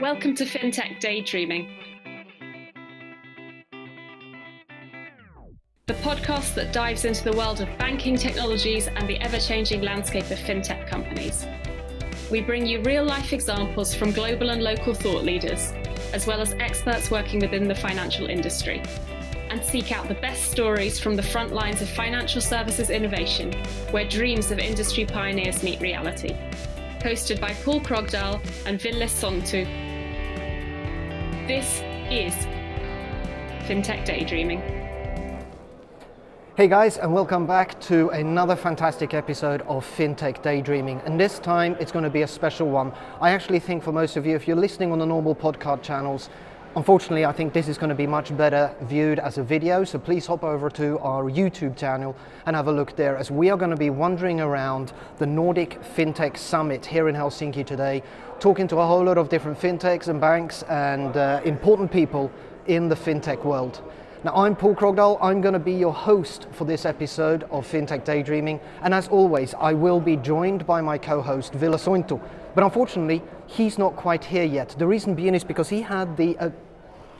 Welcome to FinTech Daydreaming, the podcast that dives into the world of banking technologies and the ever changing landscape of FinTech companies. We bring you real life examples from global and local thought leaders, as well as experts working within the financial industry, and seek out the best stories from the front lines of financial services innovation, where dreams of industry pioneers meet reality. Hosted by Paul Krogdahl and Ville Sointu, this is FinTech Daydreaming. Hey guys, and welcome back to another fantastic episode of FinTech Daydreaming. And this time it's going to be a special one. I actually think for most of you, if you're listening on the normal podcast channels, Unfortunately, I think this is going to be much better viewed as a video, so please hop over to our YouTube channel and have a look there as we are going to be wandering around the Nordic FinTech Summit here in Helsinki today, talking to a whole lot of different fintechs and banks and uh, important people in the fintech world. Now, I'm Paul Krogdahl. I'm going to be your host for this episode of FinTech Daydreaming. And as always, I will be joined by my co host, Ville Sointu. But unfortunately, he's not quite here yet. The reason being is because he had the uh,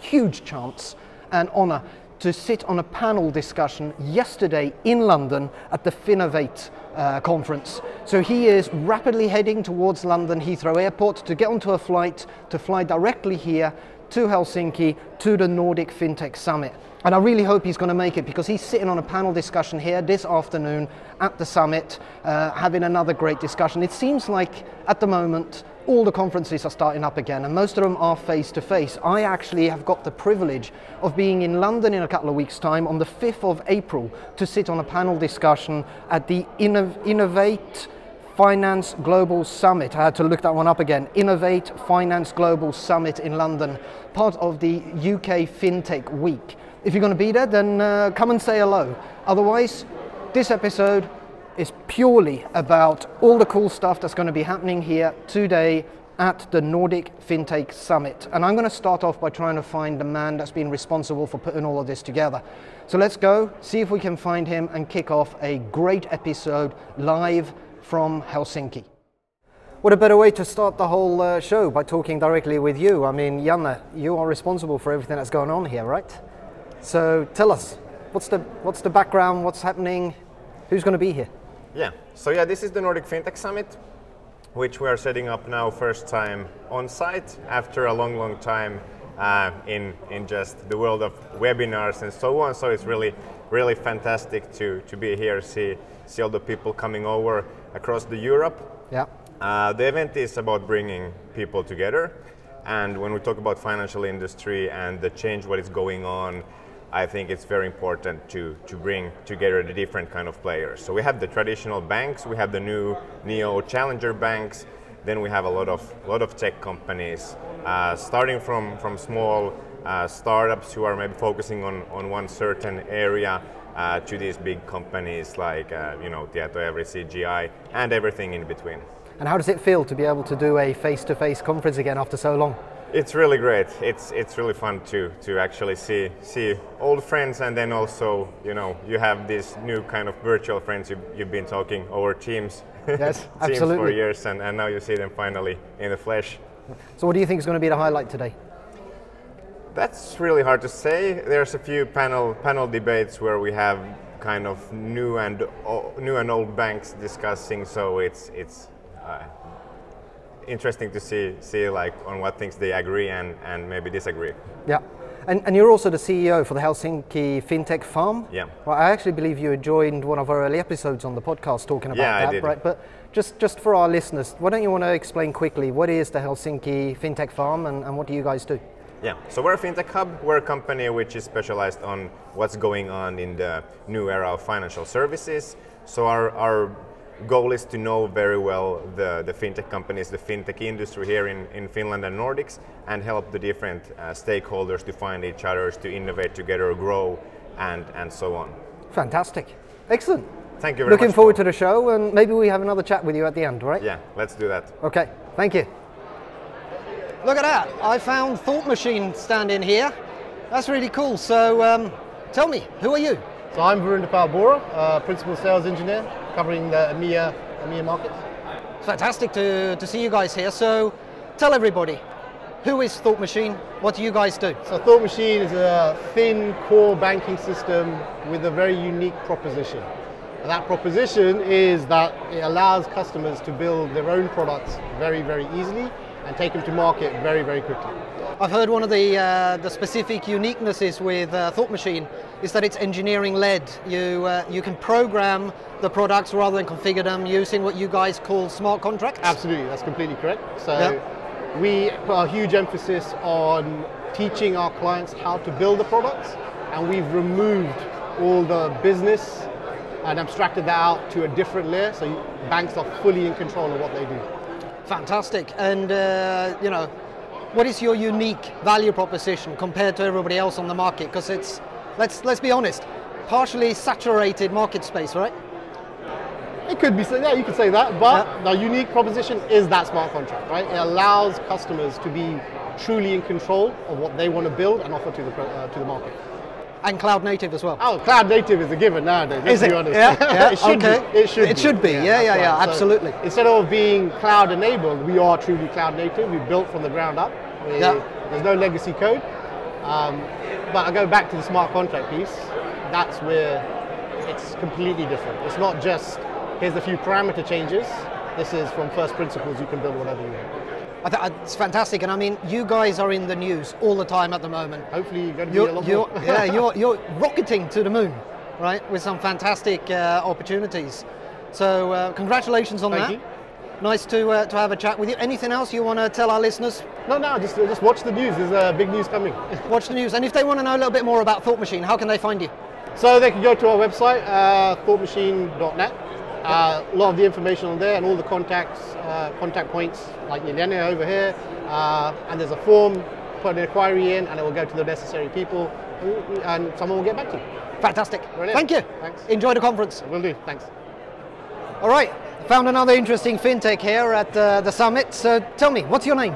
huge chance and honour to sit on a panel discussion yesterday in London at the Finovate uh, conference. So he is rapidly heading towards London Heathrow Airport to get onto a flight to fly directly here to Helsinki to the Nordic FinTech Summit. And I really hope he's going to make it because he's sitting on a panel discussion here this afternoon at the summit, uh, having another great discussion. It seems like at the moment all the conferences are starting up again, and most of them are face to face. I actually have got the privilege of being in London in a couple of weeks' time on the 5th of April to sit on a panel discussion at the Innovate Finance Global Summit. I had to look that one up again. Innovate Finance Global Summit in London, part of the UK FinTech Week. If you're going to be there, then uh, come and say hello. Otherwise, this episode is purely about all the cool stuff that's going to be happening here today at the Nordic FinTech Summit. And I'm going to start off by trying to find the man that's been responsible for putting all of this together. So let's go, see if we can find him, and kick off a great episode live from Helsinki. What a better way to start the whole uh, show by talking directly with you. I mean, Janne, you are responsible for everything that's going on here, right? So tell us, what's the, what's the background, what's happening, who's going to be here? Yeah, so yeah, this is the Nordic FinTech Summit, which we are setting up now first time on site after a long, long time uh, in, in just the world of webinars and so on. So it's really, really fantastic to, to be here, see, see all the people coming over across the Europe. Yeah. Uh, the event is about bringing people together. And when we talk about financial industry and the change, what is going on, I think it's very important to, to bring together the different kind of players. So we have the traditional banks, we have the new neo challenger banks, then we have a lot of lot of tech companies, uh, starting from from small uh, startups who are maybe focusing on on one certain area. Uh, to these big companies like uh, you know Tietoevry, CGI, and everything in between. And how does it feel to be able to do a face-to-face conference again after so long? It's really great. It's it's really fun to to actually see see old friends and then also you know you have these new kind of virtual friends you've, you've been talking over Teams. Yes, teams absolutely. for years and, and now you see them finally in the flesh. So what do you think is going to be the highlight today? That's really hard to say. There's a few panel panel debates where we have kind of new and o- new and old banks discussing. So it's it's uh, interesting to see see like on what things they agree and, and maybe disagree. Yeah. And, and you're also the CEO for the Helsinki FinTech Farm. Yeah. Well, I actually believe you joined one of our early episodes on the podcast talking about Yeah, I that, did. right? But just, just for our listeners, why don't you want to explain quickly what is the Helsinki FinTech Farm and, and what do you guys do? Yeah, so we're a fintech hub. We're a company which is specialized on what's going on in the new era of financial services. So our, our goal is to know very well the, the fintech companies, the fintech industry here in, in Finland and Nordics, and help the different uh, stakeholders to find each other, to innovate together, grow, and, and so on. Fantastic. Excellent. Thank you very Looking much. forward Paul. to the show and maybe we have another chat with you at the end, right? Yeah, let's do that. Okay, thank you. Look at that. I found Thought Machine standing here. That's really cool. So um, tell me, who are you? So I'm Varun Bora, uh, Principal Sales Engineer, covering the EMEA, EMEA markets. Fantastic to, to see you guys here. So tell everybody, who is Thought Machine? What do you guys do? So Thought Machine is a thin core banking system with a very unique proposition. And that proposition is that it allows customers to build their own products very, very easily and take them to market very, very quickly. I've heard one of the uh, the specific uniquenesses with uh, Thought Machine is that it's engineering led. You uh, you can program the products rather than configure them using what you guys call smart contracts. Absolutely, that's completely correct. So Yeah. we put a huge emphasis on teaching our clients how to build the products, and we've removed all the business and abstracted that out to a different layer. So banks are fully in control of what they do. Fantastic. And uh, you know, what is your unique value proposition compared to everybody else on the market? Because it's let's let's be honest, partially saturated market space, right? It could be, yeah, you could say that, but Yeah. the unique proposition is that smart contract, right? It allows customers to be truly in control of what they want to build and offer to the uh, to the market. And cloud native as well. Oh, cloud native is a given nowadays. Let's Is be it? honest. Yeah, yeah, it should okay. be. It should. It should be. Yeah, yeah, that's yeah, right. So absolutely. instead of being cloud enabled, we are truly cloud native. We built from the ground up. We, Yeah. There's no legacy code. Um, but I go back to the smart contract piece. That's where it's completely different. It's not just here's a few parameter changes. This is from first principles. You can build whatever you want. I th- it's fantastic, and I mean, you guys are in the news all the time at the moment. Hopefully, you're going to be a lot you're, more. yeah, you're, you're rocketing to the moon, right? With some fantastic uh, opportunities. So, uh, congratulations on Thank that. you. Nice to uh, to have a chat with you. Anything else you want to tell our listeners? No, no, just just watch the news. There's uh, big news coming. Watch the news, and if they want to know a little bit more about Thought Machine, how can they find you? So they can go to our website, uh, thoughtmachine.net. Uh, a lot of the information on there and all the contacts, uh, contact points, like Yelena over here. Uh, and there's a form, put an inquiry in, and it will go to the necessary people, and someone will get back to you. Fantastic. Brilliant. Thank you. Thanks. Enjoy the conference. Will do. Thanks. All right. Found another interesting fintech here at uh, the summit. So, tell me, what's your name?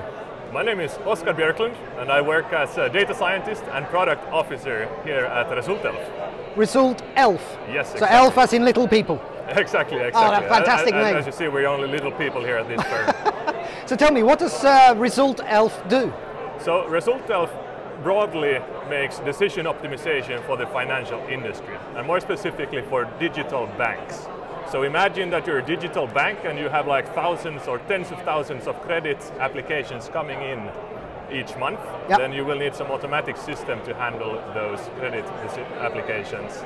My name is Oskar Björklund and I work as a data scientist and product officer here at Resultelf. Result Elf. Yes, So. Elf as in little people. Exactly, exactly. Oh, fantastic And- name. As you see, we're only little people here at this firm. So tell me, what does uh, Result Elf do? so Resultelf broadly makes decision optimization for the financial industry and more specifically for digital banks. So imagine that you're a digital bank and you have like thousands or tens of thousands of credit applications coming in each month. Yep. Then you will need some automatic system to handle those credit applications.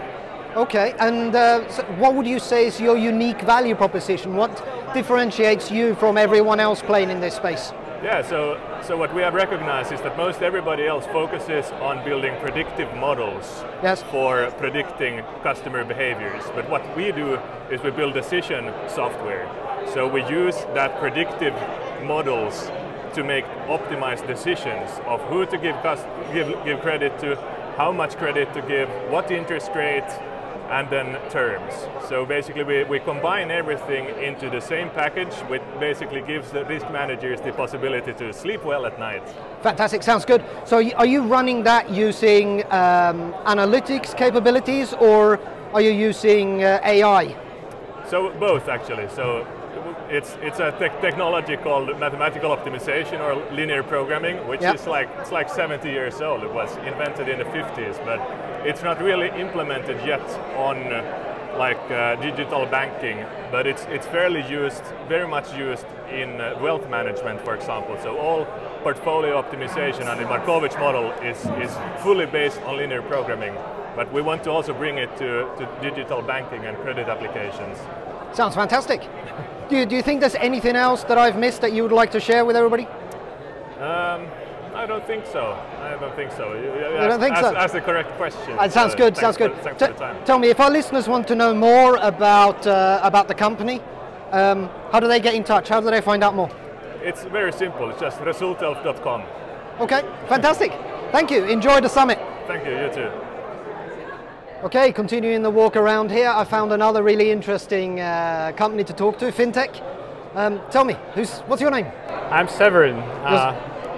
Okay, and uh, so what would you say is your unique value proposition? What differentiates you from everyone else playing in this space? Yeah, so, so what we have recognized is that most everybody else focuses on building predictive models Yes. for predicting customer behaviors. But what we do is we build decision software. So we use that predictive models to make optimized decisions of who to give, give, give credit to, how much credit to give, what interest rate, and then terms. So basically we, we combine everything into the same package, which basically gives the risk managers the possibility to sleep well at night. Fantastic, sounds good. So are you running that using um, analytics capabilities or are you using uh, AI? So both actually. So it's it's a tech technology called mathematical optimization or linear programming, which Yeah. is like it's like 70 years old. It was invented in the 50s, but it's not really implemented yet on uh, like uh, digital banking. But it's it's fairly used, very much used in uh, wealth management, for example. So all portfolio optimization and the Markowitz model is is fully based on linear programming. But we want to also bring it to, to digital banking and credit applications. Sounds fantastic. Do you, do you think there's anything else that I've missed that you would like to share with everybody? Um, I don't think so. I don't think so. You, you don't think ask, so? Ask the correct question. That sounds So good. Sounds good. For the time. tell me, if our listeners want to know more about uh, about the company, um, how do they get in touch? How do they find out more? It's very simple. It's just resultelf.com. Okay, fantastic. Thank you. Enjoy the summit. Thank you. You too. Okay, continuing the walk around here, I found another really interesting uh, company to talk to, FinTech. Um, tell me, who's what's your name? I'm Severin. Uh,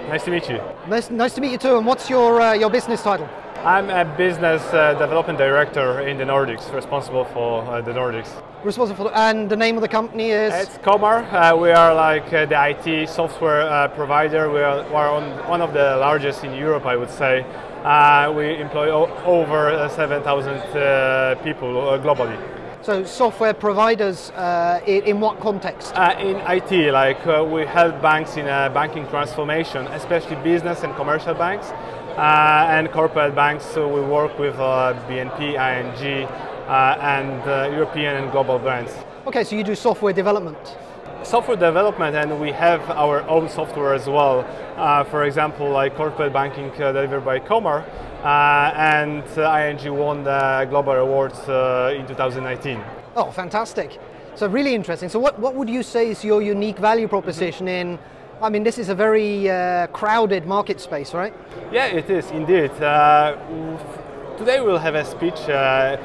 nice to meet you. Nice, nice to meet you too. And what's your uh, your business title? I'm a business uh, development director in the Nordics, responsible for uh, the Nordics. Responsible for, and the name of the company is? It's Comarch. Uh, we are like uh, the IT software uh, provider. We are, we are on, one of the largest in Europe, I would say. Uh, we employ o- over uh, 7,000 uh, people uh, globally. So software providers uh, in, in what context? Uh, in IT, like uh, we help banks in banking transformation, especially business and commercial banks, uh, and corporate banks. So we work with uh, BNP, ING, uh, and uh, European and global brands. Okay, so you do software development. Software development, and we have our own software as well. Uh, for example, like corporate banking uh, delivered by Comarch, uh, and uh, ING won the global awards uh, in 2019. Oh, fantastic. So really interesting. So what, what would you say is your unique value proposition in, I mean, this is a very uh, crowded market space, right? Yeah, it is indeed. Uh, today we'll have a speech uh,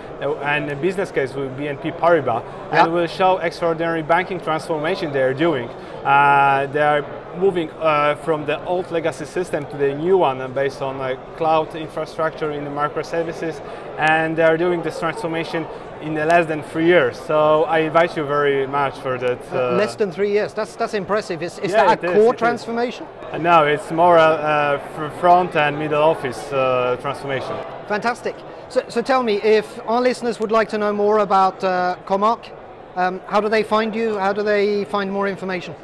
and a business case with BNP Paribas, Yeah. and we'll show extraordinary banking transformation they are doing. Uh, they are moving uh, from the old legacy system to the new one uh, based on uh, cloud infrastructure in the microservices, and they are doing this transformation in less than three years. So I invite you very much for that. Uh, Less than three years. That's that's impressive. Is, is Yeah, that a core is. transformation? uh, no, it's more uh, uh, fr- front and middle office uh, transformation. Fantastic. So, so tell me, if our listeners would like to know more about uh, Comarch, um, how do they find you? How do they find more information?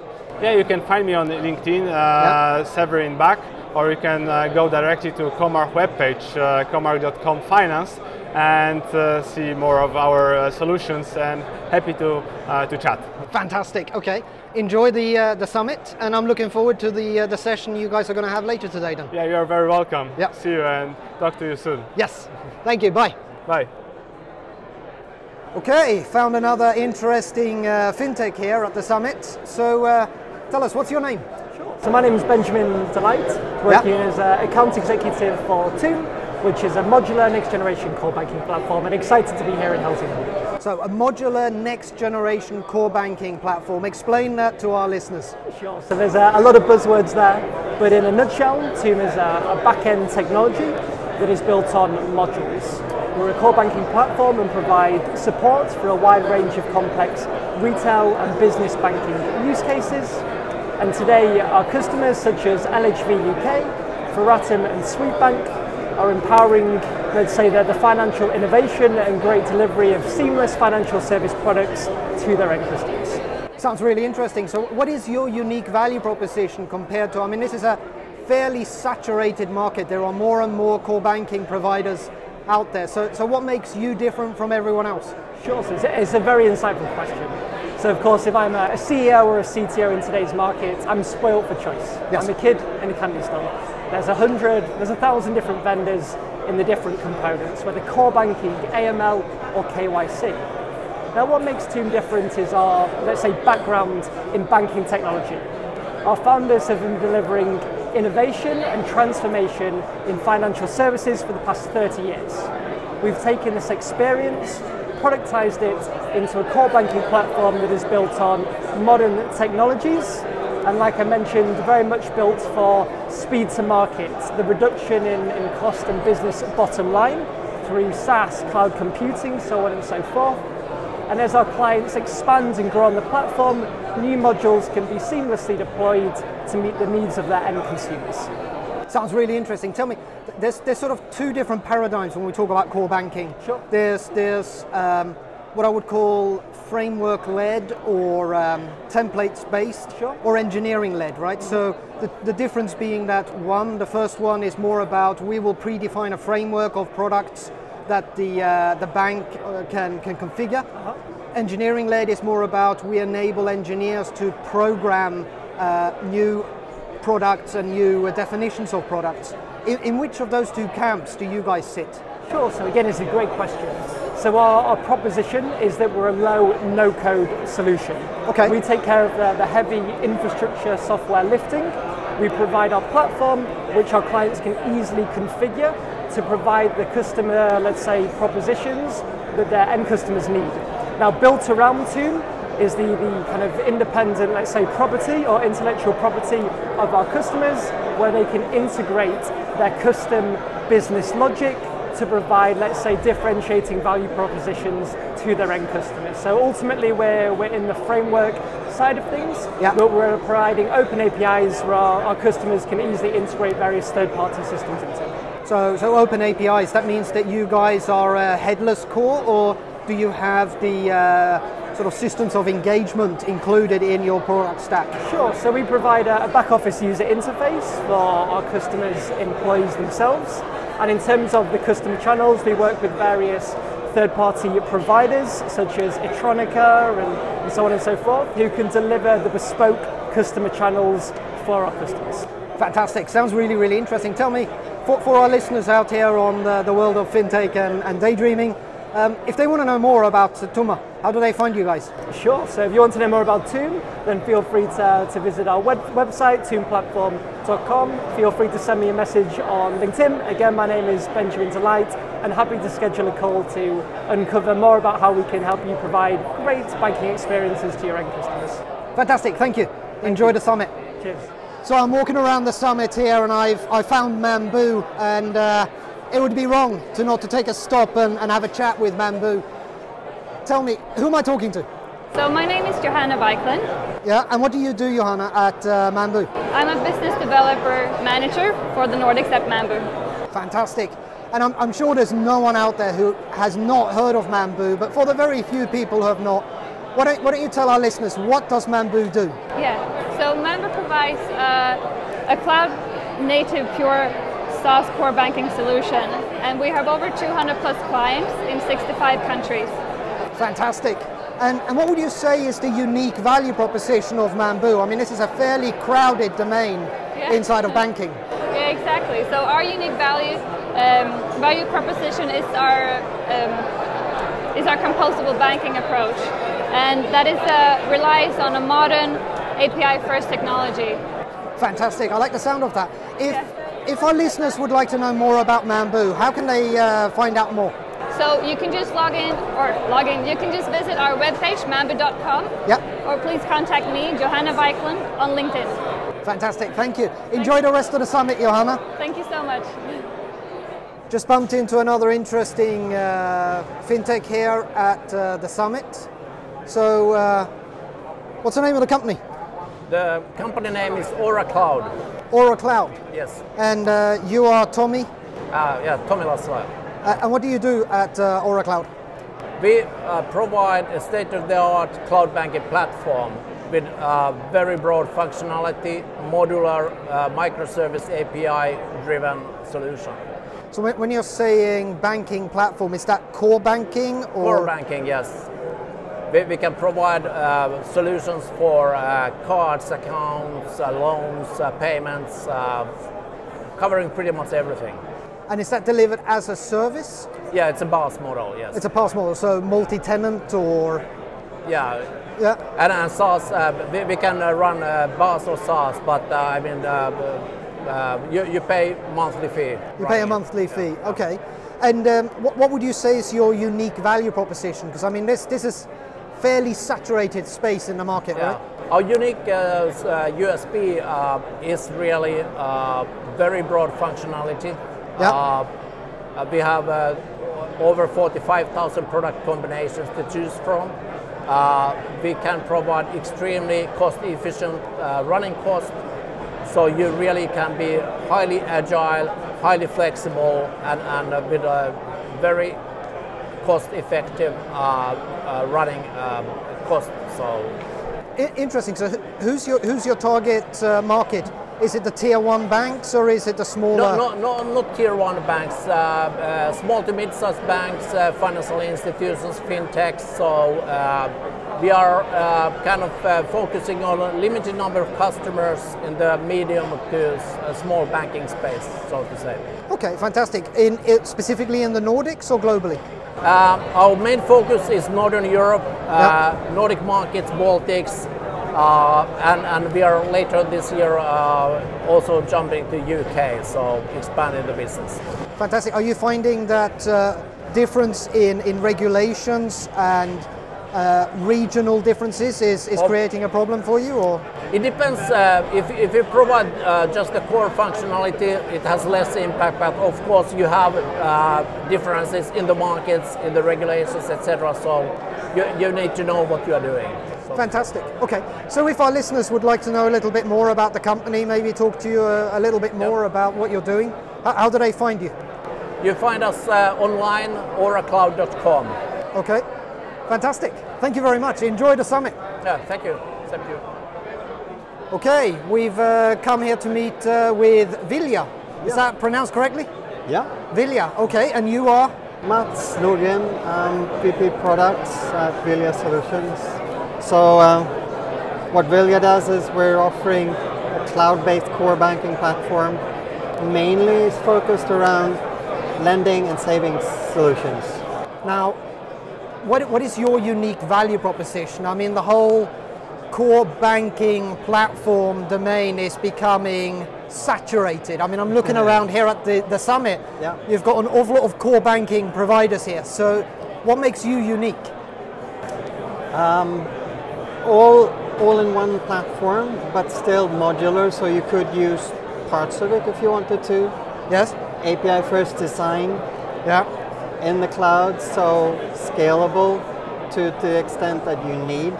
Yeah, you can find me on LinkedIn, uh, Yeah. Severin Bach, or you can uh, go directly to Comarch webpage, uh, comarch.com finance, and uh, see more of our uh, solutions. And happy to uh, to chat. Fantastic. Okay. Enjoy the uh, the summit, and I'm looking forward to the uh, the session you guys are going to have later today. Then. Yeah, you are very welcome. Yeah. See you and talk to you soon. Yes. Thank you. Bye. Bye. Okay. Found another interesting uh, fintech here at the summit. So, uh, tell us, what's your name? Sure. So my name is Benjamin Delight, working as an account executive for Tuum, which is a modular next generation core banking platform and excited to be here in Helsinki. So, a modular next generation core banking platform. Explain that to our listeners. Sure. So there's a, a lot of buzzwords there, but in a nutshell, Tuum is a, a back-end technology that is built on modules. We're a core banking platform and provide support for a wide range of complex retail and business banking use cases. And today, our customers such as LHV UK, Ferratum and Swedbank are empowering, let's say, the, the financial innovation and great delivery of seamless financial service products to their end customers. Sounds really interesting. So, what is your unique value proposition compared to? I mean, this is a fairly saturated market. There are more and more core banking providers out there. So, so what makes you different from everyone else? Sure, so it's a, it's a very insightful question. So, of course, if I'm a a CEO or a CTO in today's market, I'm spoilt for choice. Yes. I'm a kid in a candy store. There's a hundred, there's a thousand different vendors in the different components, whether core banking, AML, or KYC. Now, what makes Tuum different is our, let's say, background in banking technology. Our founders have been delivering innovation and transformation in financial services for the past 30 years. We've taken this experience, productized it into a core banking platform that is built on modern technologies, and like I mentioned, very much built for speed to market, the reduction in, in cost and business bottom line through SaaS, cloud computing, so on and so forth. And as our clients expand and grow on the platform, new modules can be seamlessly deployed to meet the needs of their end consumers. Sounds really interesting. Tell me, there's, there's sort of two different paradigms when we talk about core banking. Sure. There's, there's um, what I would call framework led or um, templates based Sure. or engineering led, right? So the, the difference being that one, the first one is more about we will predefine a framework of products that the, uh, the bank uh, can, can configure. Engineering led is more about we enable engineers to program uh, new products and new uh, definitions of products. In, in which of those two camps do you guys sit? Sure, so again, it's a great question. So our, our proposition is that we're a low, no-code solution. Okay. We take care of the, the heavy infrastructure software lifting. We provide our platform, which our clients can easily configure to provide the customer, let's say, propositions that their end customers need. Now, built around Tuum is the, the kind of independent, let's say, property or intellectual property of our customers, where they can integrate their custom business logic to provide, let's say, differentiating value propositions to their end customers. So ultimately, we're, we're in the framework side of things, Yeah. but we're providing open APIs where our, our customers can easily integrate various third-party systems into. So, so open APIs, that means that you guys are a headless core, or do you have the uh, sort of systems of engagement included in your product stack? Sure. So we provide a, a back office user interface for our customers' employees themselves. And in terms of the customer channels, we work with various third-party providers such as Etronika and, and so on and so forth, who can deliver the bespoke customer channels for our customers. Fantastic. Sounds really, really interesting. Tell me, for, for our listeners out here on the, the world of fintech and, and daydreaming, um, if they want to know more about Tuma, how do they find you guys? Sure. So if you want to know more about Tuum, then feel free to, to visit our web, website, toomplatform.com. Feel free to send me a message on LinkedIn. Again, my name is Benjamin Delight, and happy to schedule a call to uncover more about how we can help you provide great banking experiences to your end customers. Fantastic. Thank you. Enjoy the summit. Cheers. So I'm walking around the summit here, and I've I found Mambu, and uh, it would be wrong to not to take a stop and, and have a chat with Mambu. Tell me, who am I talking to? So my name is Johanna Weiklund. Yeah, and what do you do, Johanna, at uh, Mambu? I'm a business developer manager for the Nordics at Mambu. Fantastic. And I'm, I'm sure there's no one out there who has not heard of Mambu, but for the very few people who have not, why don't, why don't you tell our listeners what does Mambu do? Yeah. So Mambu provides uh, a cloud native pure SaaS core banking solution, and we have over 200 plus clients in 65 countries. Fantastic. And, and what would you say is the unique value proposition of Mambu? I mean, this is a fairly crowded domain Yeah. inside of banking. Yeah, exactly. So our unique value um, value proposition is our um, is our composable banking approach, and that is uh, relies on a modern API first technology. Fantastic. I like the sound of that. If, Yeah. If our listeners would like to know more about Mambu, how can they uh, find out more? So you can just log in or log in. You can just visit our webpage mambu.com, Yep. or please contact me, Johanna Weiklund, on LinkedIn. Fantastic. Thank you. Enjoy the rest of the summit, Johanna. Thank you so much. Just bumped into another interesting uh, fintech here at uh, the summit. So, uh, what's the name of the company? The company name is Aura Cloud. Aura Cloud. Yes. And uh, you are Tommy. Uh, yeah, Tommy Lasla. Uh, and what do you do at uh, Aura Cloud? We uh, provide a state-of-the-art cloud banking platform with uh, very broad functionality, modular, uh, microservice API-driven solution. So, when, when you're saying banking platform, is that core banking or? Core banking, yes. We, we can provide uh, solutions for uh, cards, accounts, uh, loans, uh, payments, uh, covering pretty much everything. And is that delivered as a service? Yeah, it's a BaaS model, yes. It's a pass model, so multi-tenant or yeah, yeah. And, and SaaS, uh, we, we can uh, run uh, BaaS or SaaS, but uh, I mean, uh, uh, you, you pay monthly fee. You pay a monthly fee. Okay. And um, what, what would you say is your unique value proposition? Because I mean, this this is fairly saturated space in the market, Yeah. right? Our unique uh, s- uh, uh, is really uh, very broad functionality. Yeah. Uh, uh, we have uh, over 45,000 product combinations to choose from. Uh, we can provide extremely cost-efficient uh, running cost, so you really can be highly agile, highly flexible, and, and uh, with a very cost-effective uh, uh, running um, cost. So I- interesting. So, who's your who's your target uh, market? Is it the tier one banks or is it the smaller? No, no, no, not tier one banks, uh, uh, small to mid-sized banks, uh, financial institutions, fintechs. So uh, we are uh, kind of uh, focusing on a limited number of customers in the medium to small banking space, so to say. Okay, fantastic. In specifically in the Nordics or globally? Uh, our main focus is Northern Europe, uh, Nordic markets, Baltics, uh, and, and we are later this year uh, also jumping to UK, so expanding the business. Fantastic. Are you finding that uh, difference in, in regulations and uh, regional differences is, is creating a problem for you or? It depends. Uh, if, if you provide uh, just the core functionality, it has less impact. But of course, you have uh, differences in the markets, in the regulations, etc. So you, you need to know what you are doing. So. Fantastic. Okay, so if our listeners would like to know a little bit more about the company, maybe talk to you a, a little bit more yep. about what you're doing, how, do they find you? You find us uh, online, auracloud.com. Okay, fantastic. Thank you very much. Enjoy the summit. Yeah, thank you. Thank you. Okay, we've uh, come here to meet uh, with Vilja. Is yeah. that pronounced correctly? Yeah. Vilja, okay, and you are? Mats Nordgren, um, VP Products at Vilja Solutions. So, uh, what Vilja does is we're offering a cloud based core banking platform, mainly is focused around lending and savings solutions. Now, what, what is your unique value proposition? I mean, the whole core banking platform domain is becoming saturated. I mean, I'm looking mm-hmm. around here at the, the summit. Yeah. You've got an awful lot of core banking providers here. So, what makes you unique? Um, all, all in one platform, but still modular, so you could use parts of it if you wanted to. Yes. API first design. Yeah. In the cloud, so scalable to, to the extent that you need.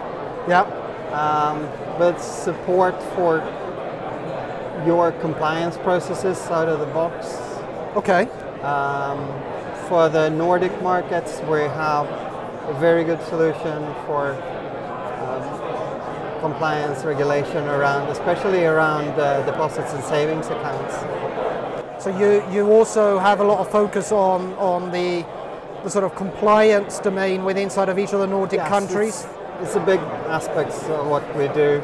Yeah um, but support for your compliance processes out of the box. Okay. Um, for the Nordic markets, we have a very good solution for um, compliance regulation around, especially around uh, deposits and savings accounts. So you, you also have a lot of focus on, on the, the sort of compliance domain within inside of each of the Nordic yes, countries? It's a big aspect of what we do.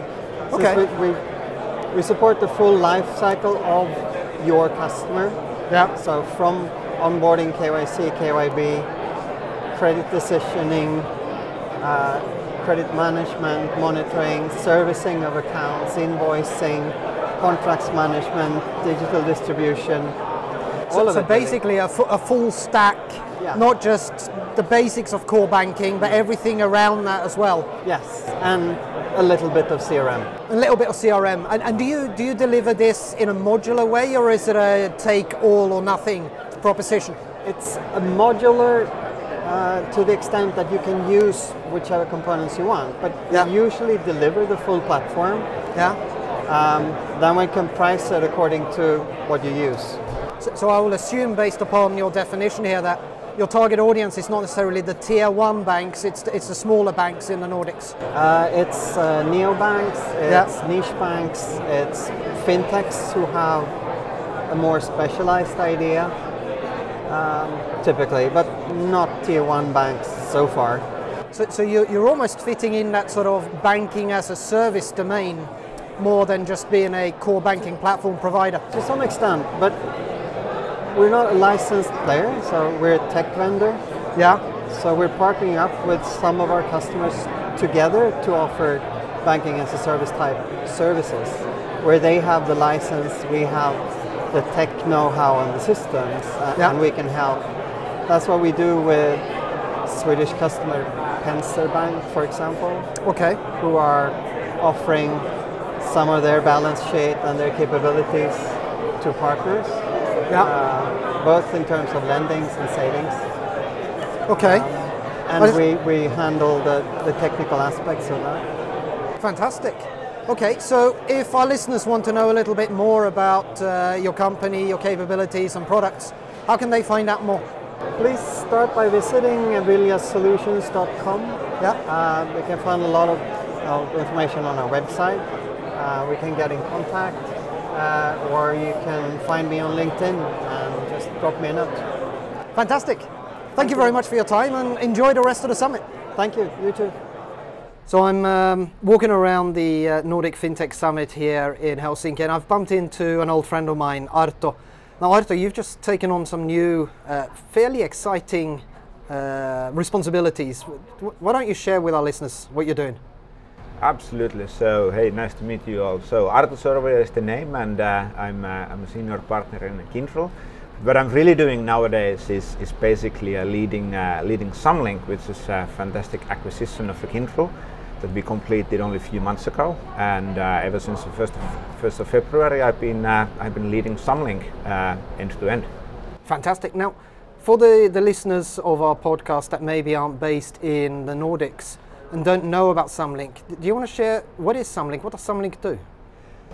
Okay. We, we, we, support the full life cycle of your customer. Yeah. So from onboarding KYC, KYB, credit decisioning, uh, credit management, monitoring, servicing of accounts, invoicing, contracts management, digital distribution. So, so basically, a, a full stack yeah. Not just the basics of core banking, but everything around that as well. Yes, and a little bit of CRM. A little bit of CRM. And, and do you do you deliver this in a modular way, or is it a take all or nothing proposition? It's a modular uh, to the extent that you can use whichever components you want, but yeah. we usually deliver the full platform. Yeah. Um, then we can price it according to what you use. So, so I will assume, based upon your definition here, that your target audience is not necessarily the tier one banks, it's, it's the smaller banks in the Nordics? Uh, it's uh, neobanks, it's yeah. niche banks, it's fintechs who have a more specialized idea, um, typically, but not tier one banks so far. So, so you're, you're almost fitting in that sort of banking as a service domain more than just being a core banking platform provider? To some extent, but we're not a licensed player, so we're a tech vendor. Yeah. So we're partnering up with some of our customers together to offer banking as a service type services, where they have the license, we have the tech know-how and the systems, uh, yeah. and we can help. That's what we do with Swedish customer Penser Bank, for example. Okay. Who are offering some of their balance sheet and their capabilities to partners. Yeah. Uh, both in terms of lendings and savings. Okay. Um, and we, we handle the, the technical aspects of that. Fantastic. Okay, so if our listeners want to know a little bit more about uh, your company, your capabilities and products, how can they find out more? Please start by visiting viljasolutions.com. Yeah. Uh, we can find a lot of uh, information on our website. Uh, we can get in contact uh, or you can find me on LinkedIn and just drop me a note. Fantastic. Thank, Thank you very much for your time and enjoy the rest of the summit. Thank you. You too. So I'm um, walking around the uh, Nordic FinTech Summit here in Helsinki and I've bumped into an old friend of mine, Arto. Now Arto, you've just taken on some new, uh, fairly exciting uh, responsibilities. Why don't you share with our listeners what you're doing? Absolutely. So, hey, nice to meet you all. So, Arto Sorvia is the name, and uh, I'm, uh, I'm a senior partner in Kyndryl. What I'm really doing nowadays is, is basically a leading, uh, leading Samlink, which is a fantastic acquisition of Kyndryl. that we completed only a few months ago. And uh, ever since the first of, first of February, I've been uh, I've been leading Samlink uh, end to end. Fantastic. Now, for the, the listeners of our podcast that maybe aren't based in the Nordics and don't know about Samlink, do you want to share what is Samlink? What does Samlink do?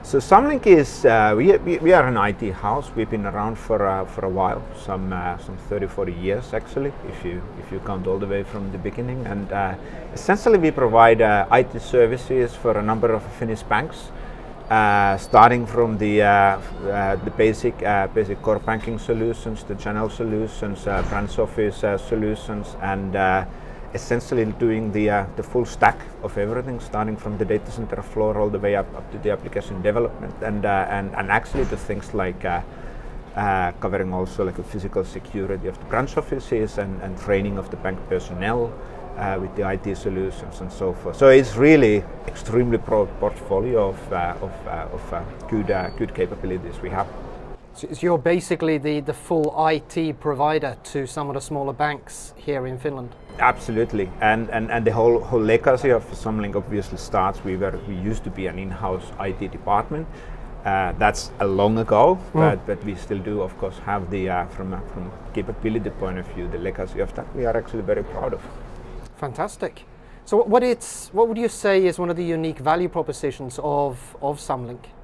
So Samlink is uh, we, we, we, are an IT house. We've been around for uh, for a while, some uh, some 30, 40 years actually, if you if you count all the way from the beginning. And uh, essentially, we provide uh, IT services for a number of Finnish banks, uh, starting from the the basic basic core banking solutions, the channel solutions, branch office solutions, and essentially doing the, uh, the full stack of everything, starting from the data center floor all the way up, up to the application development, and, uh, and, and actually the things like uh, uh covering also like the physical security of the branch offices and, and training of the bank personnel uh, with the IT solutions and so forth. So it's really extremely broad portfolio of, uh, of, of good, good capabilities we have. So you're basically the, the full IT provider to some of the smaller banks here in Finland? Absolutely, and, and, and the whole, whole legacy of Samlink obviously starts. We were we used to be an in-house IT department. Uh, that's a long ago, mm. but, but we still do, of course, have the uh, from a, from capability point of view, the legacy of that. We are actually very proud of. Fantastic. So, what it's what would you say is one of the unique value propositions of of Samlink?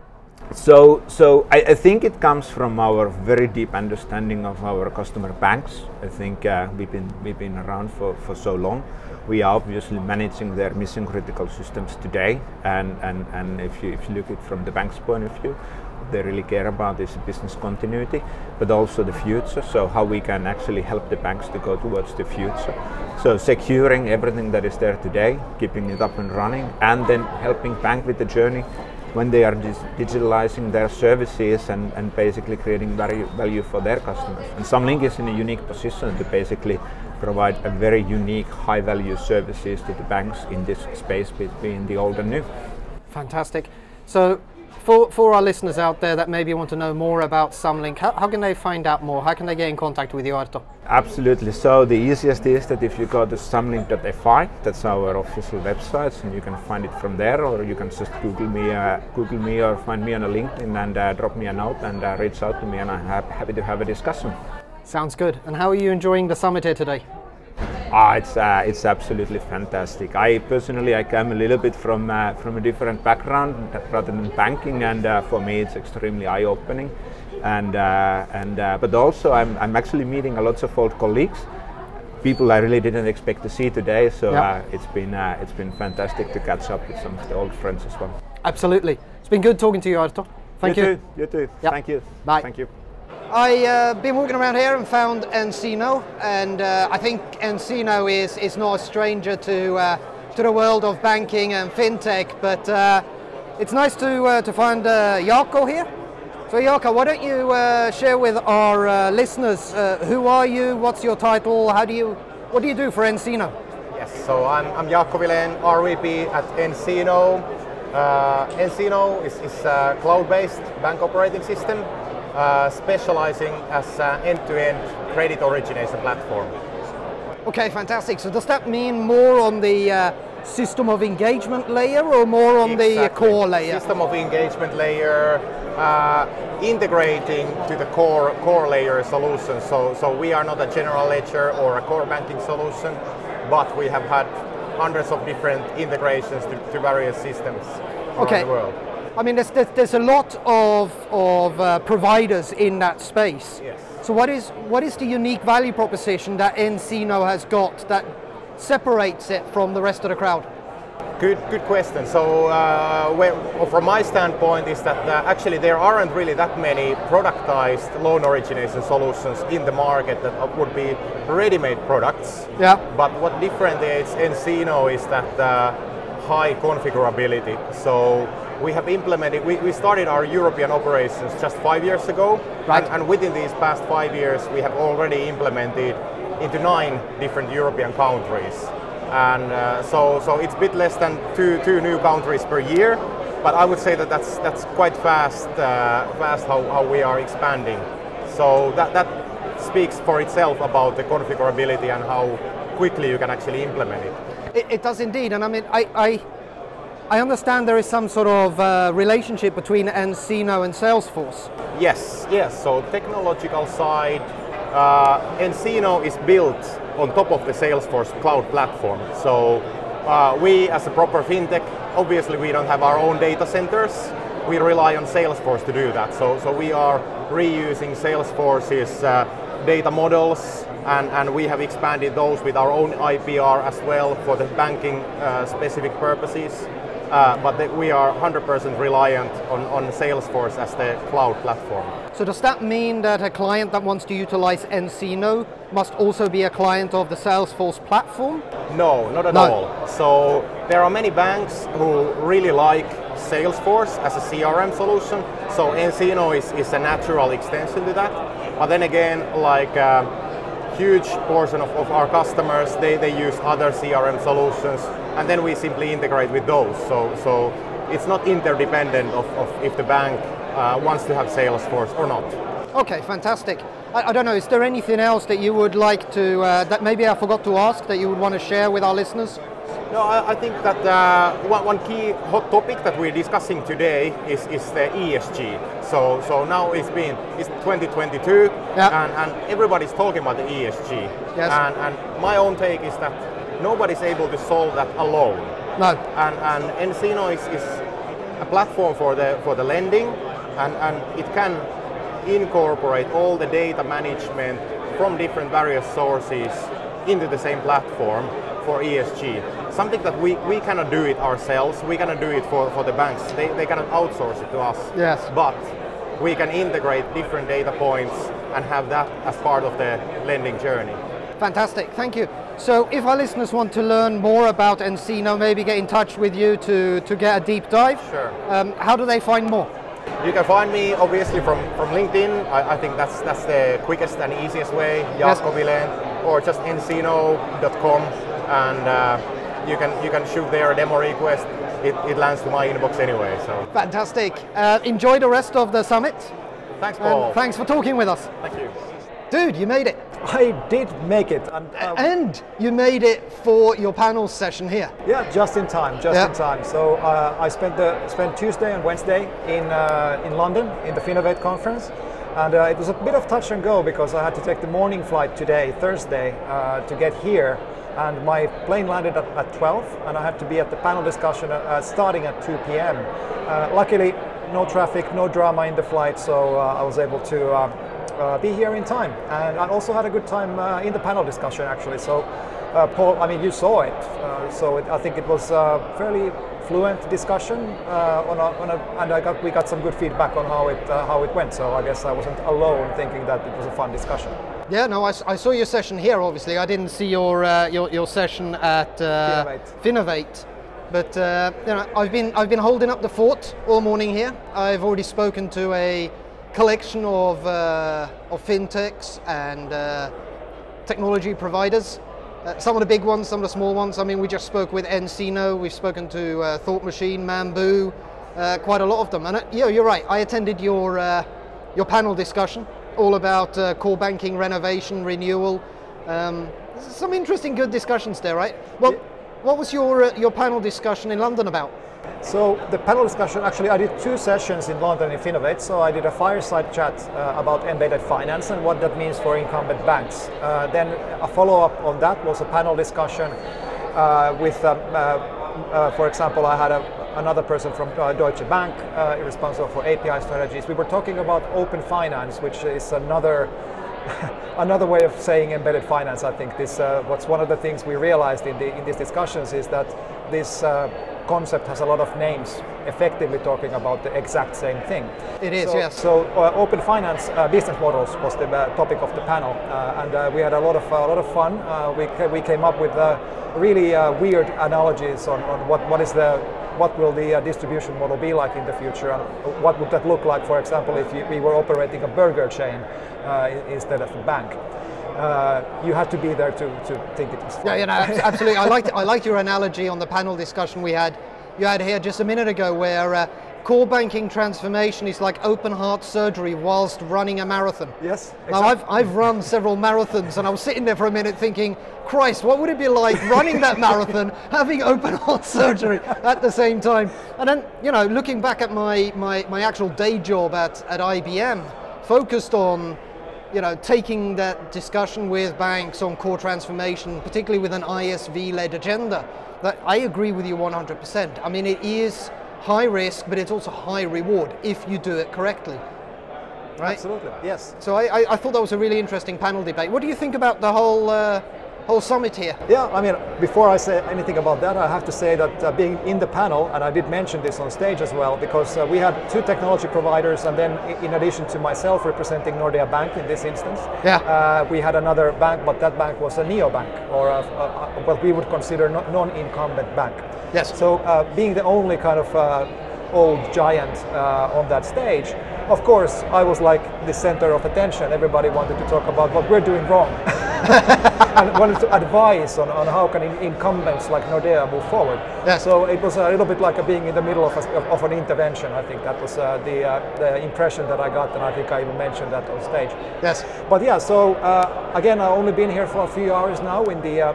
So, so I, I, think it comes from our very deep understanding of our customer banks. I think uh, we've been we've been around for, for so long. We are obviously managing their mission critical systems today, and, and, and if you if you look at it from the bank's point of view, they really care about is business continuity, but also the future. So how we can actually help the banks to go towards the future. So securing everything that is there today, keeping it up and running, and then helping bank with the journey when they are digitalizing their services and, and basically creating value, value for their customers. And Samlink is in a unique position to basically provide a very unique high value services to the banks in this space between the old and new. Fantastic. So for, for our listeners out there that maybe want to know more about Samlink, how, how, can they find out more? How can they get in contact with you, Arto? Absolutely. So the easiest is that if you go to samlink.fi, that's our official website, and you can find it from there, or you can just Google me, uh, Google me, or find me on a LinkedIn and uh, drop me a note and uh, reach out to me, and I'm happy to have a discussion. Sounds good. And how are you enjoying the summit here today? Ah, it's uh, it's absolutely fantastic. I personally I come a little bit from uh, from a different background rather than banking, and uh, for me it's extremely eye-opening. And uh, and uh, but also I'm I'm actually meeting a lot of old colleagues, people I really didn't expect to see today. So uh, it's been it's been fantastic to catch up with some of the old friends as well. Absolutely, it's been good talking to you, Arto. Thank you. You too. You too. Yep. Thank you. Bye. Thank you. I've uh, been walking around here and found nCino, and uh, I think nCino is, is not a stranger to, uh, to the world of banking and fintech, but uh, it's nice to, uh, to find uh, Jaakko here. So Jaakko, why don't you share with our listeners, who are you, what's your title, how do you, what do you do for nCino? Yes, so I'm, I'm Vilén, RVP at nCino. Encino is, is a cloud-based bank operating system uh, specializing as an end-to-end credit origination platform. Okay, fantastic. So does that mean more on the uh, system of engagement layer or more on exactly. the core layer? System of engagement layer, uh, integrating to the core core layer solution. So, so we are not a general ledger or a core banking solution, but we have had hundreds of different integrations to, to various systems around okay. the world. I mean, there's, there's, there's a lot of, of uh, providers in that space. Yes. So what is, what is the unique value proposition that nCino has got that separates it from the rest of the crowd? Good, good question. So, uh, where, from my standpoint, is that uh, actually there aren't really that many productized loan origination solutions in the market that would be ready-made products. Yeah. But what differentiates nCino is that uh, high configurability. So we have implemented, we, we started our European operations just five years ago. Right. And, and within these past five years, we have already implemented into nine different European countries. And uh, so, so it's a bit less than two, two new countries per year, but I would say that that's, that's quite fast, uh, fast how, how we are expanding. So that, that speaks for itself about the configurability and how quickly you can actually implement it. It, it does indeed, and I mean, I, I, I understand there is some sort of uh, relationship between nCino and Salesforce. Yes, yes. So technological side, uh, nCino is built on top of the Salesforce cloud platform. So uh, we, as a proper fintech, obviously we don't have our own data centers. We rely on Salesforce to do that. So, so we are reusing Salesforce's uh, data models, and, and we have expanded those with our own IPR as well for the banking uh, specific purposes. Uh, but the, we are 100% reliant on, on Salesforce as the cloud platform. So does that mean that a client that wants to utilize nCino must also be a client of the Salesforce platform? No, not at No. all. So there are many banks who really like Salesforce as a CRM solution. So nCino is, is a natural extension to that. But then again, like a huge portion of, of our customers, they, they use other CRM solutions and then we simply integrate with those. So, so it's not interdependent of, of if the bank uh, wants to have Salesforce or not. Okay, fantastic. I, I don't know, is there anything else that you would like to, uh, that maybe I forgot to ask, that you would want to share with our listeners? No, I, I think that uh, one, one key hot topic that we're discussing today is, is the ESG. So, so now it's been it's 2022, and, and everybody's talking about the ESG. Yes. And, and my own take is that nobody's able to solve that alone. No. And, and nCino is, is a platform for the for the lending, and, and it can incorporate all the data management from different various sources into the same platform for ESG. Something that we, we cannot do it ourselves, we cannot do it for, for the banks, they, they cannot outsource it to us. Yes. But we can integrate different data points and have that as part of the lending journey. Fantastic, thank you. So if our listeners want to learn more about nCino, maybe get in touch with you to, to get a deep dive, Sure. um, how do they find more? You can find me obviously from, from LinkedIn. I, I think that's that's the quickest and easiest way. Yes. Vilen, or just ncino.com, and uh, you can you can shoot there a demo request. It, it lands to my inbox anyway. So Fantastic. Uh, enjoy the rest of the summit. Thanks, And thanks for talking with us. Thank you. Dude, you made it. I did make it. And, uh, and you made it for your panel session here. Yeah, just in time, just Yeah. in time. So uh, I spent the spent Tuesday and Wednesday in uh, in London in the Finovate conference, and uh, it was a bit of touch and go because I had to take the morning flight today, Thursday, uh, to get here, and my plane landed at, at 12, and I had to be at the panel discussion uh, starting at 2 p.m. Uh, luckily, no traffic, no drama in the flight, so uh, I was able to. Uh, uh, be here in time, and I also had a good time uh, in the panel discussion actually. So, uh, Paul, I mean, you saw it, uh, so it, I think it was a fairly fluent discussion uh, on, a, on a, and I got we got some good feedback on how it uh, how it went. So I guess I wasn't alone thinking that it was a fun discussion. Yeah, no, I saw your session here. Obviously, I didn't see your uh, your, your session at uh, Finovate. Finovate. But uh, you know, I've been I've been holding up the fort all morning here. I've already spoken to a collection of uh, of fintechs and uh, technology providers. Uh, some of the big ones, some of the small ones. I mean, we just spoke with nCino. We've spoken to uh, Thought Machine, Mambu, uh, quite a lot of them. And uh, yeah, you're right. I attended your uh, your panel discussion all about uh, core banking renovation, renewal. Um, some interesting, good discussions there, right? Well, what was your uh, your panel discussion in London about? So the panel discussion, actually, I did two sessions in London in Finovate. So I did a fireside chat uh, about embedded finance and what that means for incumbent banks. Uh, then a follow-up on that was a panel discussion uh, with, um, uh, uh, for example, I had a, another person from uh, Deutsche Bank uh, responsible for API strategies. We were talking about open finance, which is another another way of saying embedded finance. I think this uh, what's one of the things we realized in, the, in these discussions is that this uh, concept has a lot of names, effectively talking about the exact same thing. It is, so, yes. So uh, open finance uh, business models was the uh, topic of the panel, uh, and uh, we had a lot of a lot of fun. Uh, we ca- we came up with uh, really uh, weird analogies on, on what what is the what will the uh, distribution model be like in the future, and what would that look like, for example, if you, we were operating a burger chain uh, instead of a bank. Uh, you had to be there to, to think it was fun. Yeah, you know, absolutely. I liked I liked your analogy on the panel discussion we had you had here just a minute ago, where uh, core banking transformation is like open heart surgery whilst running a marathon. Yes. Exactly. Now I've, I've run several marathons and I was sitting there for a minute thinking, Christ, what would it be like running that marathon, having open heart surgery at the same time? And then, you know, looking back at my, my, my actual day job at, at IBM, focused on you know, taking that discussion with banks on core transformation, particularly with an ISV-led agenda, that I agree with you 100%. I mean, it is high risk, but it's also high reward if you do it correctly. Right? Absolutely, yes. So I, I, I thought that was a really interesting panel debate. What do you think about the whole uh, whole summit here? Yeah, I mean, before I say anything about that, I have to say that uh, being in the panel, and I did mention this on stage as well, because uh, we had two technology providers, and then in addition to myself representing Nordea Bank in this instance, Yeah. uh, we had another bank, but that bank was a neobank, or a, a, a, what we would consider non-incumbent bank. Yes. So uh, being the only kind of uh, old giant uh, on that stage, of course, I was like the center of attention. Everybody wanted to talk about what we're doing wrong. and wanted to advise on, on how can incumbents like Nordea move forward. So it was a little bit like a being in the middle of, a, of an intervention. I think that was uh, the, uh, the impression that I got, and I think I even mentioned that on stage. Yes. But yeah, so uh, again, I've only been here for a few hours now in the uh,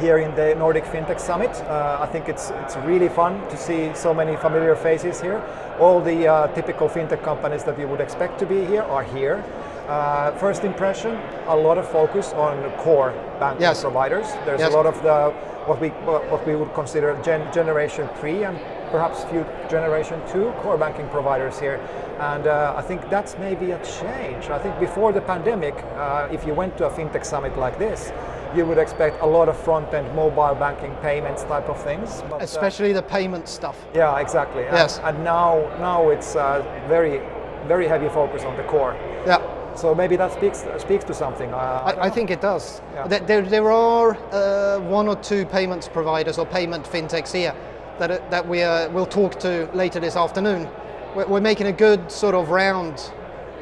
here in the Nordic FinTech Summit. Uh, I think it's it's really fun to see so many familiar faces here. All the uh, typical fintech companies that you would expect to be here are here. Uh, first impression, a lot of focus on core banking Yes. providers. There's Yes. a lot of the what we what we would consider gen- generation three and perhaps few generation two core banking providers here. And uh, I think that's maybe a change. I think before the pandemic, uh, if you went to a fintech summit like this, you would expect a lot of front-end mobile banking payments type of things. But, uh, Especially the payment stuff. yeah, exactly. And- Yes. And, now, now it's uh, very, very heavy focus on the core. Yeah. So maybe that speaks speaks to something. Uh, I, I think it does. Yeah. There, there, are uh, one or two payments providers or payment fintechs here that, uh, that we uh, will talk to later this afternoon. We're, we're making a good sort of round.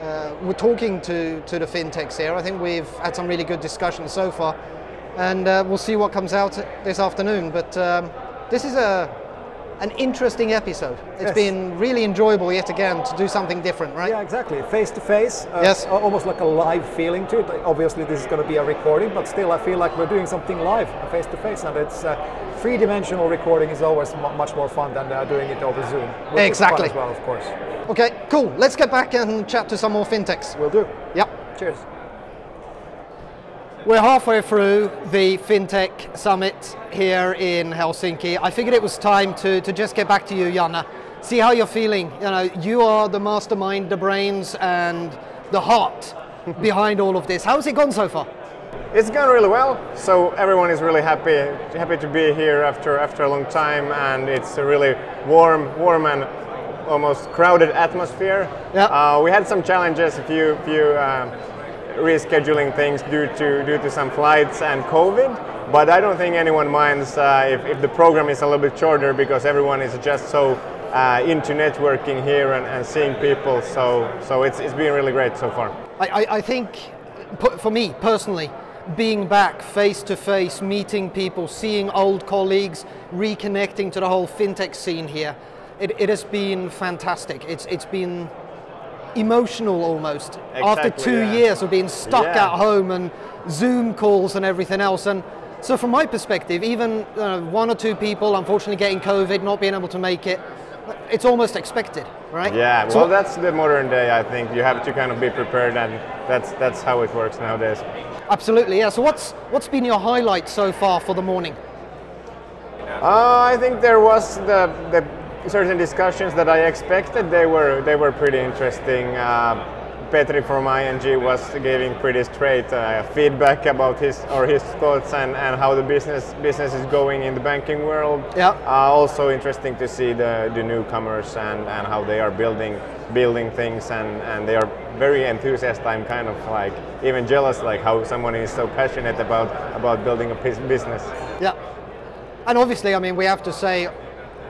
Uh, we're talking to, to the fintechs here. I think we've had some really good discussions so far, and uh, we'll see what comes out this afternoon. But um, this is a an interesting episode. It's Yes. been really enjoyable yet again to do something different, right? Yeah, exactly. Face to face. uh, Yes. Almost like a live feeling to it. Obviously, this is going to be a recording, but still, I feel like we're doing something live, face to face, and it's uh, three-dimensional recording is always mu much more fun than uh, doing it over Zoom. which is fun Exactly. as well, of course. Okay, cool. Let's get back and chat to some more fintechs. We'll do. Yep. Cheers. We're halfway through the FinTech Summit here in Helsinki. I figured it was time to, to just get back to you, Janna. See how you're feeling. You know, you are the mastermind, the brains, and the heart behind all of this. How's it gone so far? It's gone really well. So everyone is really happy happy to be here after after a long time, and it's a really warm, warm and almost crowded atmosphere. Yeah. Uh, we had some challenges, a few few um, rescheduling things due to due to some flights and COVID. But I don't think anyone minds uh, if, if the program is a little bit shorter because everyone is just so uh, into networking here and, and seeing people. So so it's it's been really great so far. I, I, think, for me personally, being back face to face, meeting people, seeing old colleagues, reconnecting to the whole fintech scene here, it, it has been fantastic. It's, it's been emotional almost after two yeah. years of being stuck Yeah. at home and Zoom calls and everything else. And so, from my perspective, even uh, one or two people unfortunately getting COVID, not being able to make it, it's almost expected, right? Yeah, So- well, that's the modern day. I think you have to kind of be prepared, and that's that's how it works nowadays. Absolutely, yeah. So what's what's been your highlight so far for the morning? Uh, I think there was the, the certain discussions that I expected. They were they were pretty interesting. Uh, Petri from ING was giving pretty straight uh, feedback about his or his thoughts and, and how the business business is going in the banking world. Yeah. Uh, also interesting to see the, the newcomers and, and how they are building building things and, and they are very enthusiastic. I'm kind of like even jealous like how someone is so passionate about about building a business. Yeah. And obviously, I mean, we have to say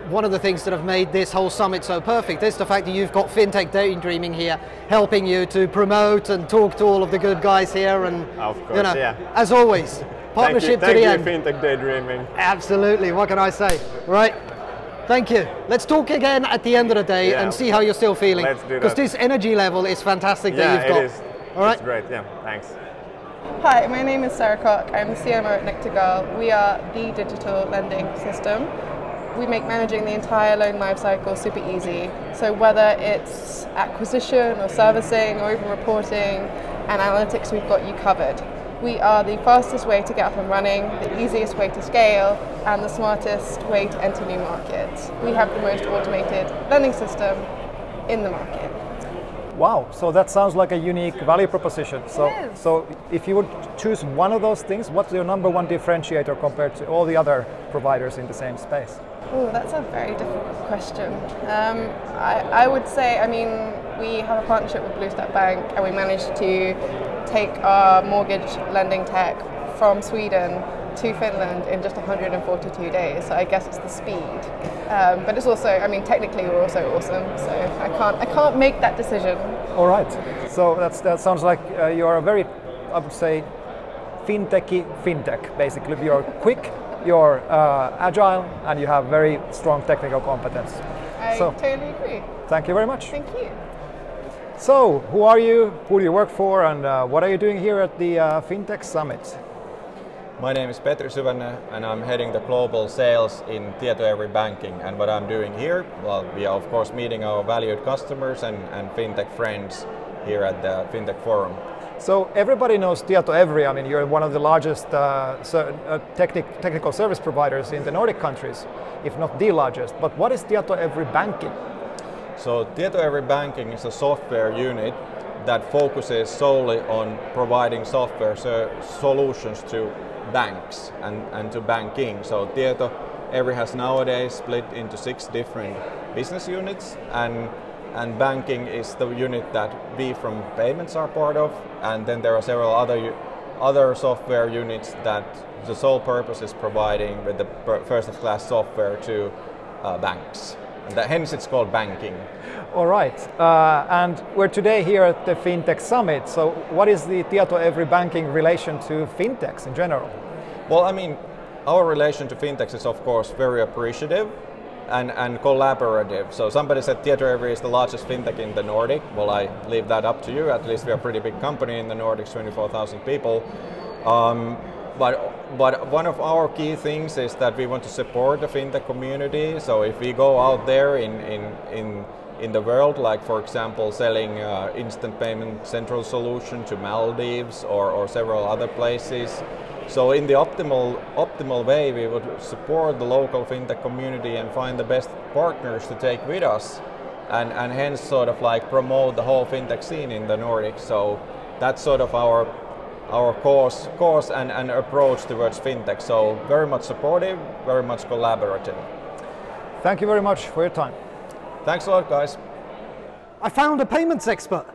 one of the things that have made this whole summit so perfect is the fact that you've got FinTech Daydreaming here helping you to promote and talk to all of the good guys here. And, Of you course, know, yeah. as always, partnership thank to you, the thank end. you, FinTech Daydreaming. Absolutely. What can I say? Right. Thank you. Let's talk again at the end of the day Yeah. and see how you're still feeling. Let's do that. Because this energy level is fantastic yeah, that you've got. it is. All right. It's great. Yeah, thanks. Hi, my name is Sarah Cock. I'm the CMO at Nectargal. We are the digital lending system. We make managing the entire loan lifecycle super easy. So whether it's acquisition or servicing or even reporting and analytics, we've got you covered. We are the fastest way to get up and running, the easiest way to scale, and the smartest way to enter new markets. We have the most automated lending system in the market. Wow, so that sounds like a unique value proposition. So, so if you would choose one of those things, what's your number one differentiator compared to all the other providers in the same space? Oh, that's a very difficult question. Um, I, I would say, I mean, we have a partnership with Bluestep Bank and we managed to take our mortgage lending tech from Sweden to Finland in just 142 days. So I guess it's the speed. Um, but it's also, I mean, technically we're also awesome. So I can't, I can't make that decision. All right. So that's, that sounds like uh, you are a very, I would say, fintechy fintech. Basically, you're quick, you're uh, agile, and you have very strong technical competence. I so, totally agree. thank you very much. Thank you. So, who are you? Who do you work for? And uh, what are you doing here at the uh, FinTech Summit? My name is Petri Syvänne and I'm heading the global sales in Tietoevry Banking. And what I'm doing here, well, we are of course meeting our valued customers and, and fintech friends here at the FinTech Forum. So everybody knows Tietoevry. I mean, you're one of the largest uh, ser- uh, technic- technical service providers in the Nordic countries, if not the largest. But what is Tietoevry Banking? So Tietoevry Banking is a software unit that focuses solely on providing software so- solutions to banks and, and to banking. So Tietoevry has nowadays split into six different business units and and banking is the unit that we from payments are part of and then there are several other other software units that the sole purpose is providing with the first of class software to uh, banks. And that, hence it's called banking. All right. Uh, and we're today here at the FinTech Summit. So, what is the Tietoevry Banking relation to fintechs in general? Well, I mean, our relation to fintechs is of course very appreciative and, and collaborative. So somebody said Tietoevry is the largest fintech in the Nordic. Well, I leave that up to you. At least we're a pretty big company in the Nordics, 24,000 people. Um, but, but one of our key things is that we want to support the fintech community. So if we go out there in, in, in, in the world, like for example, selling uh, instant payment central solution to Maldives or, or several other places, so in the optimal optimal way, we would support the local fintech community and find the best partners to take with us, and and hence sort of like promote the whole fintech scene in the Nordics. So that's sort of our our course course and, and approach towards fintech. So very much supportive, very much collaborative. Thank you very much for your time. Thanks a lot, guys. I found a payments expert.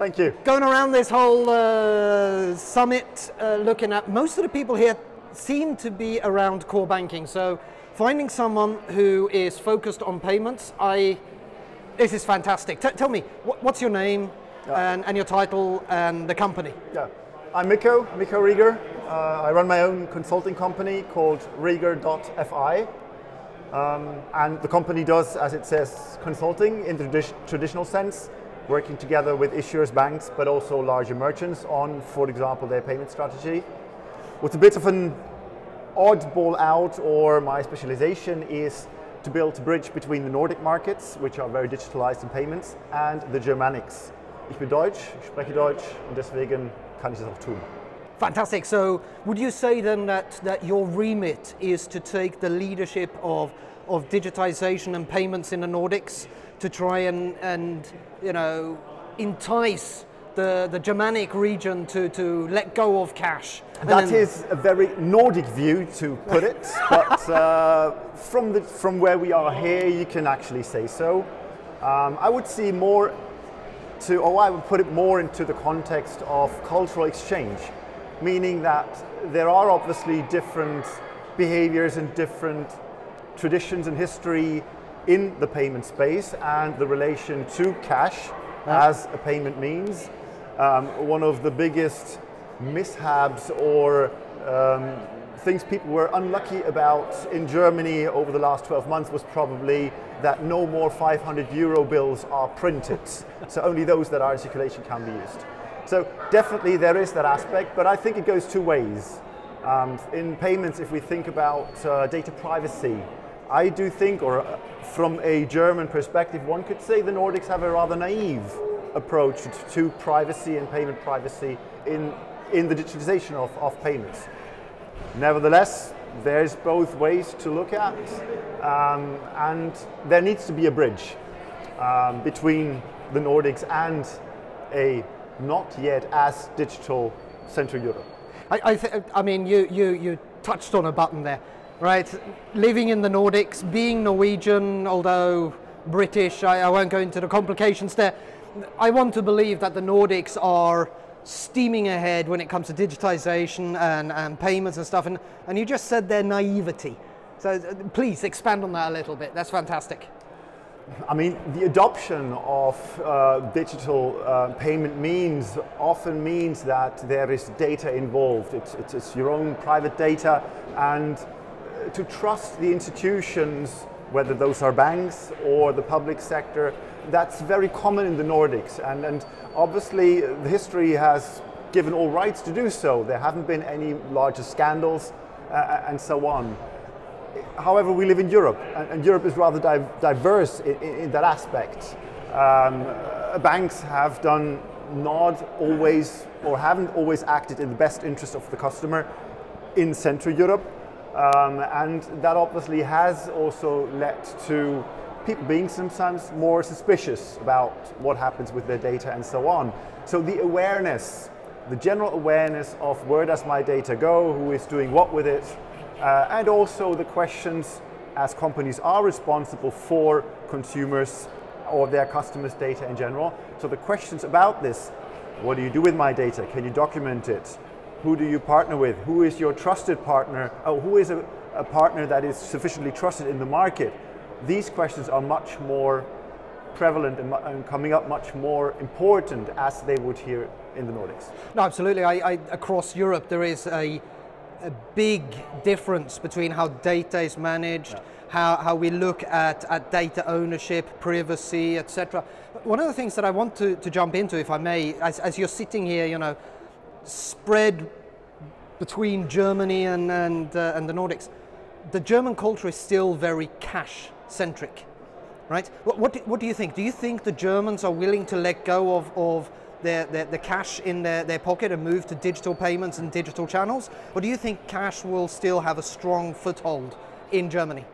Thank you. Going around this whole uh, summit, uh, looking at most of the people here seem to be around core banking. So finding someone who is focused on payments, I this is fantastic. T- tell me, wh- what's your name and, and your title and the company? Yeah, I'm Mikko, Mikko Rieger. Uh, I run my own consulting company called Rieger.fi. Um, and the company does, as it says, consulting in the tradi- traditional sense, working together with issuers, banks, but also larger merchants on, for example, their payment strategy. What's a bit of an oddball out, or my specialization, is to build a bridge between the Nordic markets, which are very digitalized in payments, and the Germanics. Ich bin Deutsch, ich spreche Deutsch und deswegen kann ich das auch tun. Fantastic. So, would you say then that, that your remit is to take the leadership of, of digitization and payments in the Nordics to try and, and you know, entice the, the Germanic region to, to let go of cash? That then- is a very Nordic view to put it, but uh, from, the, from where we are here, you can actually say so. Um, I would see more to, or I would put it more into the context of cultural exchange, meaning that there are obviously different behaviors and different traditions and history in the payment space and the relation to cash Yeah. as a payment means. Um, one of the biggest mishaps or um, things people were unlucky about in Germany over the last 12 months was probably that no more 500 euro bills are printed. so only those that are in circulation can be used. So definitely there is that aspect, but I think it goes two ways. Um, in payments, if we think about uh, data privacy, I do think, or uh, from a German perspective, one could say the Nordics have a rather naive approach to privacy and payment privacy in, in the digitalization of, of payments. Nevertheless, there's both ways to look at, um, and there needs to be a bridge um, between the Nordics and a not yet as digital Central Europe. I, I, I mean, you, you, you touched on a button there, right? Living in the Nordics, being Norwegian, although British, I, I won't go into the complications there. I want to believe that the Nordics are steaming ahead when it comes to digitization and, and payments and stuff. And, and you just said their naivety. So uh, please expand on that a little bit. That's fantastic. I mean, the adoption of uh, digital uh, payment means often means that there is data involved. It's, it's, it's your own private data, and to trust the institutions, whether those are banks or the public sector, that's very common in the Nordics. And, and obviously, the history has given all rights to do so. There haven't been any larger scandals uh, and so on however, we live in Europe, and, and Europe is rather di diverse in, in, in, that aspect. Um, uh, banks have done not always, or haven't always acted in the best interest of the customer in Central Europe, um, and that obviously has also led to people being sometimes more suspicious about what happens with their data and so on. So the awareness, the general awareness of where does my data go, who is doing what with it, uh, and also the questions as companies are responsible for consumers or their customers' data in general. So the questions about this, what do you do with my data? Can you document it? Who do you partner with? Who is your trusted partner? Oh, who is a, a partner that is sufficiently trusted in the market? These questions are much more prevalent and, and, coming up much more important as they would here in the Nordics. No, absolutely. I, I, across Europe, there is a a big difference between how data is managed, yeah. how, how we look at, at data ownership, privacy, etc. One of the things that I want to, to jump into, if I may, as, as you're sitting here, you know, spread between Germany and, and, uh, and the Nordics, the German culture is still very cash centric, right? What, what, do, what do you think? Do you think the Germans are willing to let go of, of their, their, the cash in their, their pocket and move to digital payments and digital channels? Or do you think cash will still have a strong foothold in Germany?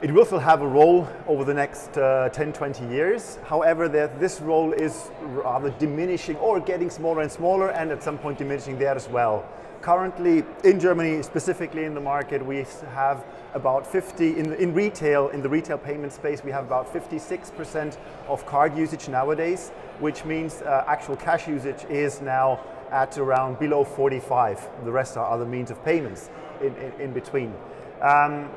It will still have a role over the next uh, 10, 20 years. However, this role is rather diminishing or getting smaller and smaller and at some point diminishing there as well. Currently, in Germany, specifically in the market, we have about 50, in, in retail, in the retail payment space, we have about 56% of card usage nowadays, which means uh, actual cash usage is now at around below 45. The rest are other means of payments in, in, in between. Um,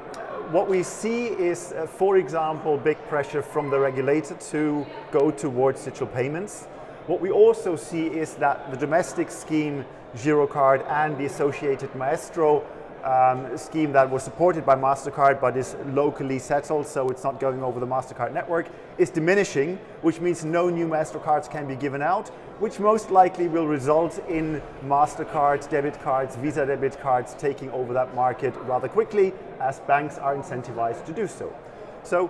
what we see is, uh, for example, big pressure from the regulator to go towards digital payments. What we also see is that the domestic scheme Girocard and the associated Maestro um, scheme that was supported by MasterCard but is locally settled, so it's not going over the MasterCard network, is diminishing, which means no new MasterCards can be given out, which most likely will result in MasterCard debit cards, Visa debit cards taking over that market rather quickly as banks are incentivized to do so. So,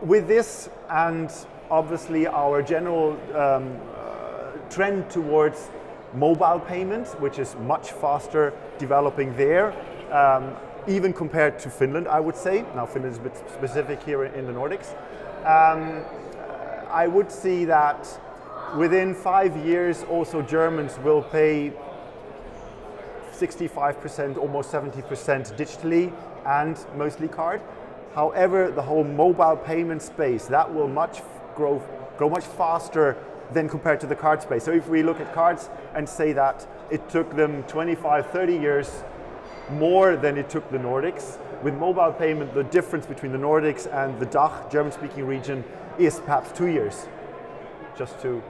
with this and obviously our general um, uh, trend towards mobile payments, which is much faster developing there, um, even compared to Finland, I would say. Now, Finland is a bit specific here in the Nordics. Um, I would see that within five years, also Germans will pay 65%, almost 70% digitally and mostly card. However, the whole mobile payment space, that will much grow, grow much faster than compared to the card space. So if we look at cards and say that it took them 25, 30 years more than it took the Nordics, with mobile payment, the difference between the Nordics and the DACH, German-speaking region, is perhaps two years. Just to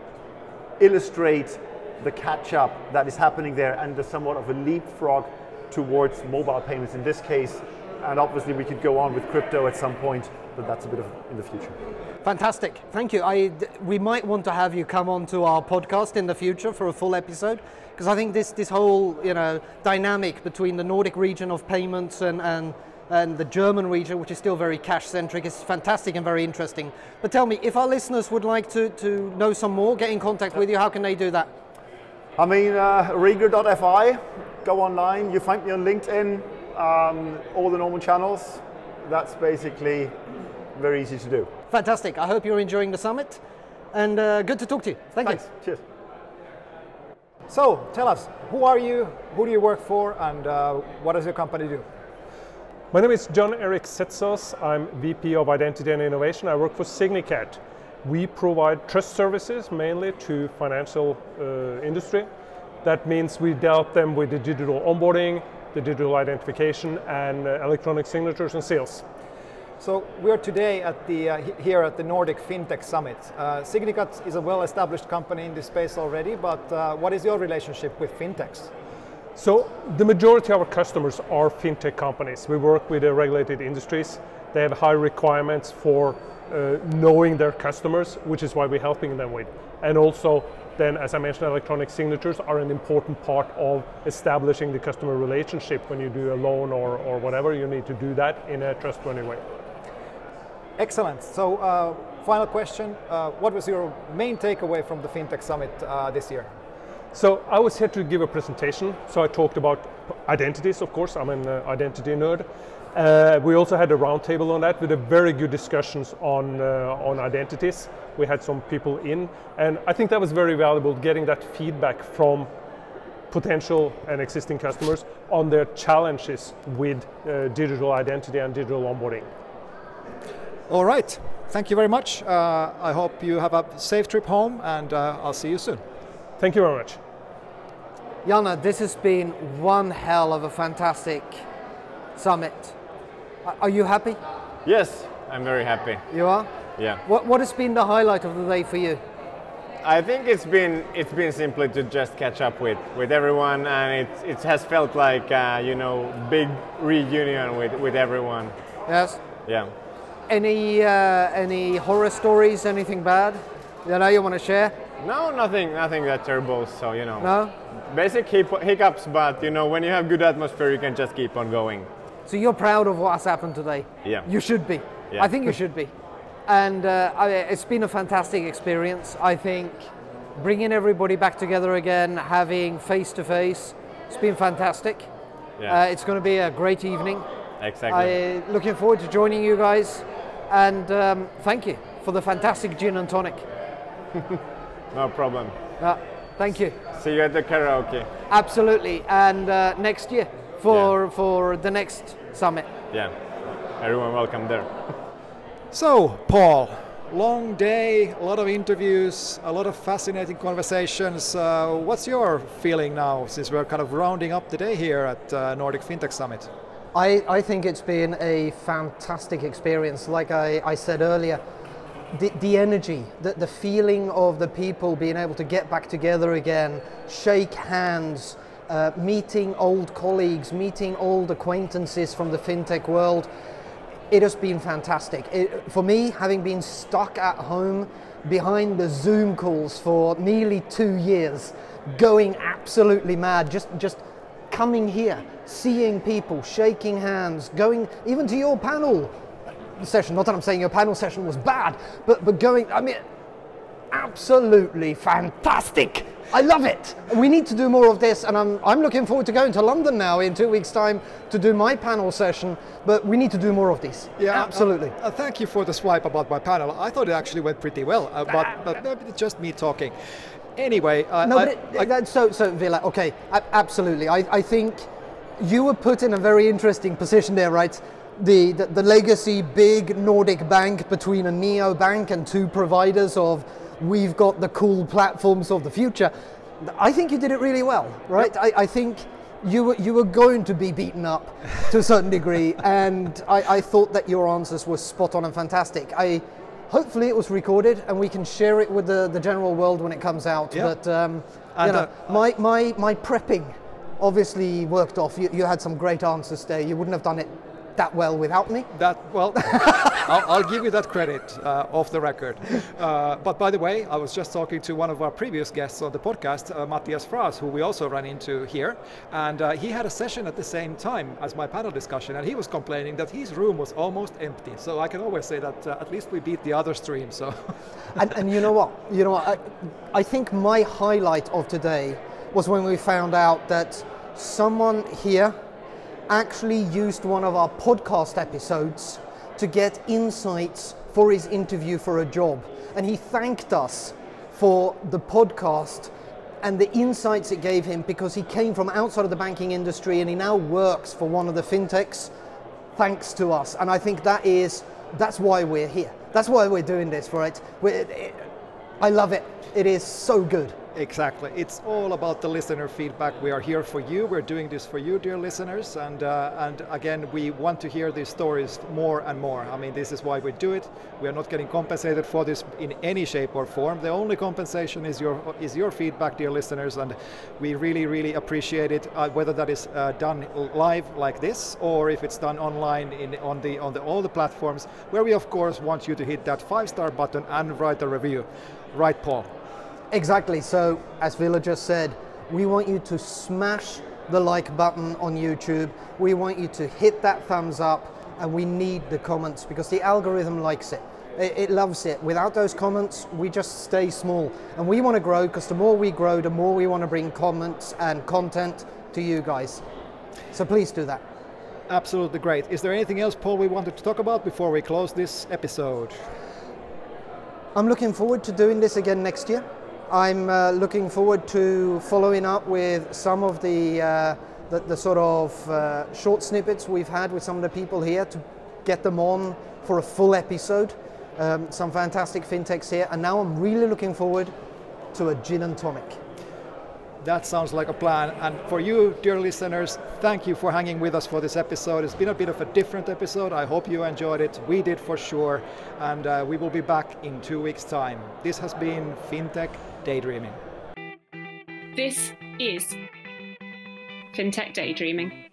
illustrate the catch-up that is happening there and the somewhat of a leapfrog towards mobile payments in this case. And obviously, we could go on with crypto at some point, but that's a bit of in the future. Fantastic, thank you. I, we might want to have you come on to our podcast in the future for a full episode because I think this, this whole you know dynamic between the Nordic region of payments and, and and the German region, which is still very cash centric, is fantastic and very interesting. But tell me, if our listeners would like to, to know some more, get in contact with you, how can they do that? I mean, uh, Rieger.fi, go online, you find me on LinkedIn, um, all the normal channels. That's basically very easy to do. Fantastic. I hope you're enjoying the summit and uh, good to talk to you. Thank Thanks. you. Cheers. So tell us, who are you, who do you work for, and uh, what does your company do? My name is John Eric Setsos. I'm VP of Identity and Innovation. I work for Signicat. We provide trust services mainly to financial uh, industry. That means we help them with the digital onboarding, the digital identification, and uh, electronic signatures and seals. So we're today at the, uh, here at the Nordic FinTech Summit. Uh, Signicat is a well-established company in this space already, but uh, what is your relationship with fintechs? So the majority of our customers are fintech companies. We work with the regulated industries. They have high requirements for uh, knowing their customers, which is why we're helping them with. And also, then, as I mentioned, electronic signatures are an important part of establishing the customer relationship. When you do a loan or, or whatever, you need to do that in a trustworthy way. Excellent. So, uh, final question: uh, What was your main takeaway from the FinTech Summit uh, this year? So I was here to give a presentation. So I talked about identities, of course. I'm an uh, identity nerd. Uh, we also had a roundtable on that with a very good discussions on uh, on identities. We had some people in, and I think that was very valuable getting that feedback from potential and existing customers on their challenges with digital identity and digital onboarding. All right. Thank you very much. Uh, I hope you have a safe trip home, and uh, I'll see you soon. Thank you very much. Jana, this has been one hell of a fantastic summit. Are you happy? Yes, I'm very happy. You are? Yeah. What, what has been the highlight of the day for you? I think it's been it's been simply to just catch up with, with everyone, and it it has felt like uh, you know big reunion with, with everyone. Yes. Yeah. Any uh, any horror stories? Anything bad? You know you want to share? No, nothing nothing that terrible. So you know. No. Basic hiccups, but you know when you have good atmosphere, you can just keep on going. So you're proud of what has happened today? Yeah. You should be. Yeah. I think you should be. And uh, I, it's been a fantastic experience. I think bringing everybody back together again, having face to face, it's been fantastic. Yeah. Uh, it's going to be a great evening. Exactly. I looking forward to joining you guys, and um, thank you for the fantastic gin and tonic. no problem. Uh, thank you. See you at the karaoke. Absolutely, and uh, next year for for the next summit. Yeah. Everyone welcome there. So, Paul, long day, a lot of interviews, a lot of fascinating conversations. Uh, what's your feeling now since we're kind of rounding up the day here at uh, Nordic FinTech Summit? I, I think it's been a fantastic experience. Like I, I said earlier, the, the energy, the, the feeling of the people being able to get back together again, shake hands, uh, meeting old colleagues, meeting old acquaintances from the fintech world. It has been fantastic. It, for me, having been stuck at home behind the Zoom calls for nearly two years, going absolutely mad, just, just coming here, seeing people, shaking hands, going even to your panel session. Not that I'm saying your panel session was bad, but, but going, I mean, absolutely fantastic. I love it. We need to do more of this, and I'm, I'm looking forward to going to London now in two weeks' time to do my panel session. But we need to do more of these. Yeah, absolutely. Uh, uh, thank you for the swipe about my panel. I thought it actually went pretty well, uh, but, but maybe it's just me talking. Anyway, uh, no, I, but it, that, so so Ville. Okay, absolutely. I, I think you were put in a very interesting position there, right? The, the the legacy big Nordic bank between a neo bank and two providers of we've got the cool platforms of the future. I think you did it really well, right? I, I think you were, you were going to be beaten up to a certain degree, and I, I thought that your answers were spot on and fantastic. I hopefully it was recorded and we can share it with the, the general world when it comes out. Yeah. But um, you know, uh, my, my, my prepping obviously worked off. You, you had some great answers there. You wouldn't have done it that well without me. That well, I'll, I'll, give you that credit uh, off the record. Uh, but by the way, I was just talking to one of our previous guests on the podcast, uh, Matthias Fras, who we also ran into here, and uh, he had a session at the same time as my panel discussion, and he was complaining that his room was almost empty. So I can always say that uh, at least we beat the other stream. So, and, and you know what? You know what? I, I think my highlight of today was when we found out that someone here actually used one of our podcast episodes to get insights for his interview for a job. And he thanked us for the podcast and the insights it gave him because he came from outside of the banking industry and he now works for one of the fintechs thanks to us. And I think that is that's why we're here. That's why we're doing this, right? It, I love it. It is so good. Exactly. It's all about the listener feedback. We are here for you. We're doing this for you, dear listeners. And uh, and again, we want to hear these stories more and more. I mean, this is why we do it. We are not getting compensated for this in any shape or form. The only compensation is your is your feedback, dear listeners, and we really, really appreciate it. Uh, whether that is uh, done live like this, or if it's done online in on the on the all the platforms, where we of course want you to hit that five star button and write a review. Right, Paul? Exactly. So, as Ville just said, we want you to smash the like button on YouTube. We want you to hit that thumbs up, and we need the comments because the algorithm likes it. It, it loves it. Without those comments, we just stay small. And we want to grow because the more we grow, the more we want to bring comments and content to you guys. So please do that. Absolutely great. Is there anything else, Paul, we wanted to talk about before we close this episode? I'm looking forward to doing this again next year. I'm uh, looking forward to following up with some of the, uh, the, the, sort of uh, short snippets we've had with some of the people here to get them on for a full episode. Um, some fantastic fintechs here, and now I'm really looking forward to a gin and tonic. That sounds like a plan. And for you, dear listeners, thank you for hanging with us for this episode. It's been a bit of a different episode. I hope you enjoyed it. We did for sure. And uh, we will be back in two weeks' time. This has been FinTech Daydreaming. This is FinTech Daydreaming.